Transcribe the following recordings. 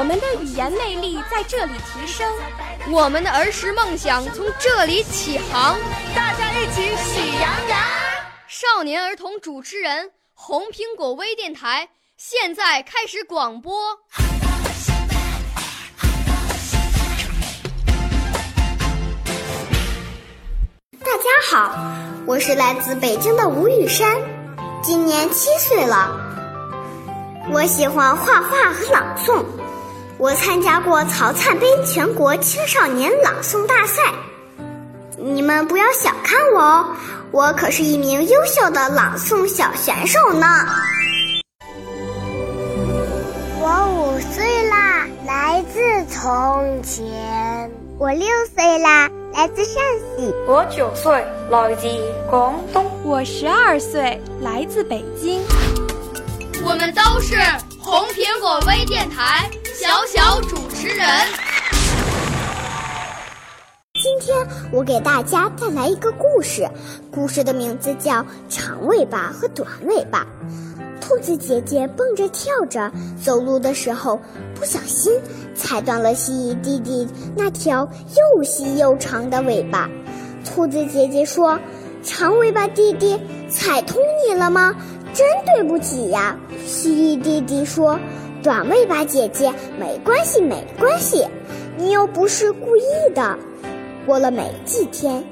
我们的语言魅力在这里提升，我们的儿时梦想从这里起航。大家一起喜羊羊。少年儿童主持人，红苹果微电台现在开始广播。大家好，我是来自北京的吴雨山，今年七岁了。我喜欢画画和朗诵，我参加过曹灿杯全国青少年朗诵大赛。你们不要小看我哦，我可是一名优秀的朗诵小选手呢。我五岁啦，来自从前。我六岁啦，来自陕西。我九岁，来自广东。我十二岁，来自北京。我们都是红苹果微电台我给大家带来一个故事，故事的名字叫《长尾巴和短尾巴》。兔子姐姐蹦着跳着走路的时候，不小心踩断了蜥蜴弟弟那条又细又长的尾巴。兔子姐姐说：“长尾巴弟弟，踩痛你了吗？真对不起呀。”蜥蜴弟弟说：“短尾巴姐姐，没关系，没关系，你又不是故意的。”过了没几天，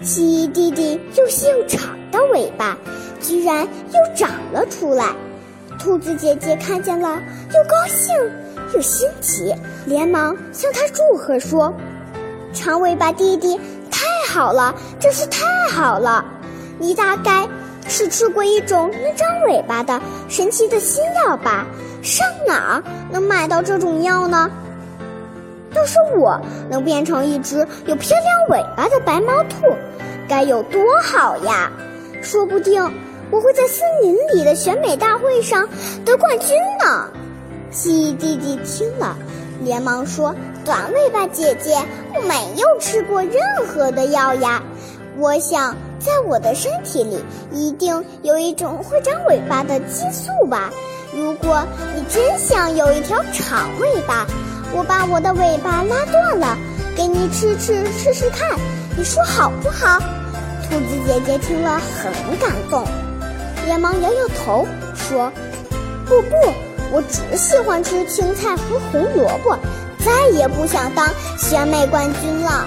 蜥蜴弟弟又细又长的尾巴。居然又长了出来，兔子姐姐看见了，又高兴又新奇，连忙向他祝贺说：“长尾巴弟弟，太好了，真是太好了！你大概是吃过一种能长尾巴的神奇的新药吧？上哪儿能买到这种药呢？要是我能变成一只有漂亮尾巴的白毛兔，该有多好呀！说不定……”我会在森林里的选美大会上得冠军呢！蜥蜴弟弟听了，连忙说：“短尾巴姐姐，我没有吃过任何的药呀。我想，在我的身体里一定有一种会长尾巴的激素吧。如果你真想有一条长尾巴，我把我的尾巴拉断了，给你吃吃试试看，你说好不好？”兔子姐姐听了很感动。连忙摇摇头说：“不不，我只喜欢吃青菜和红萝卜，再也不想当选美冠军了。”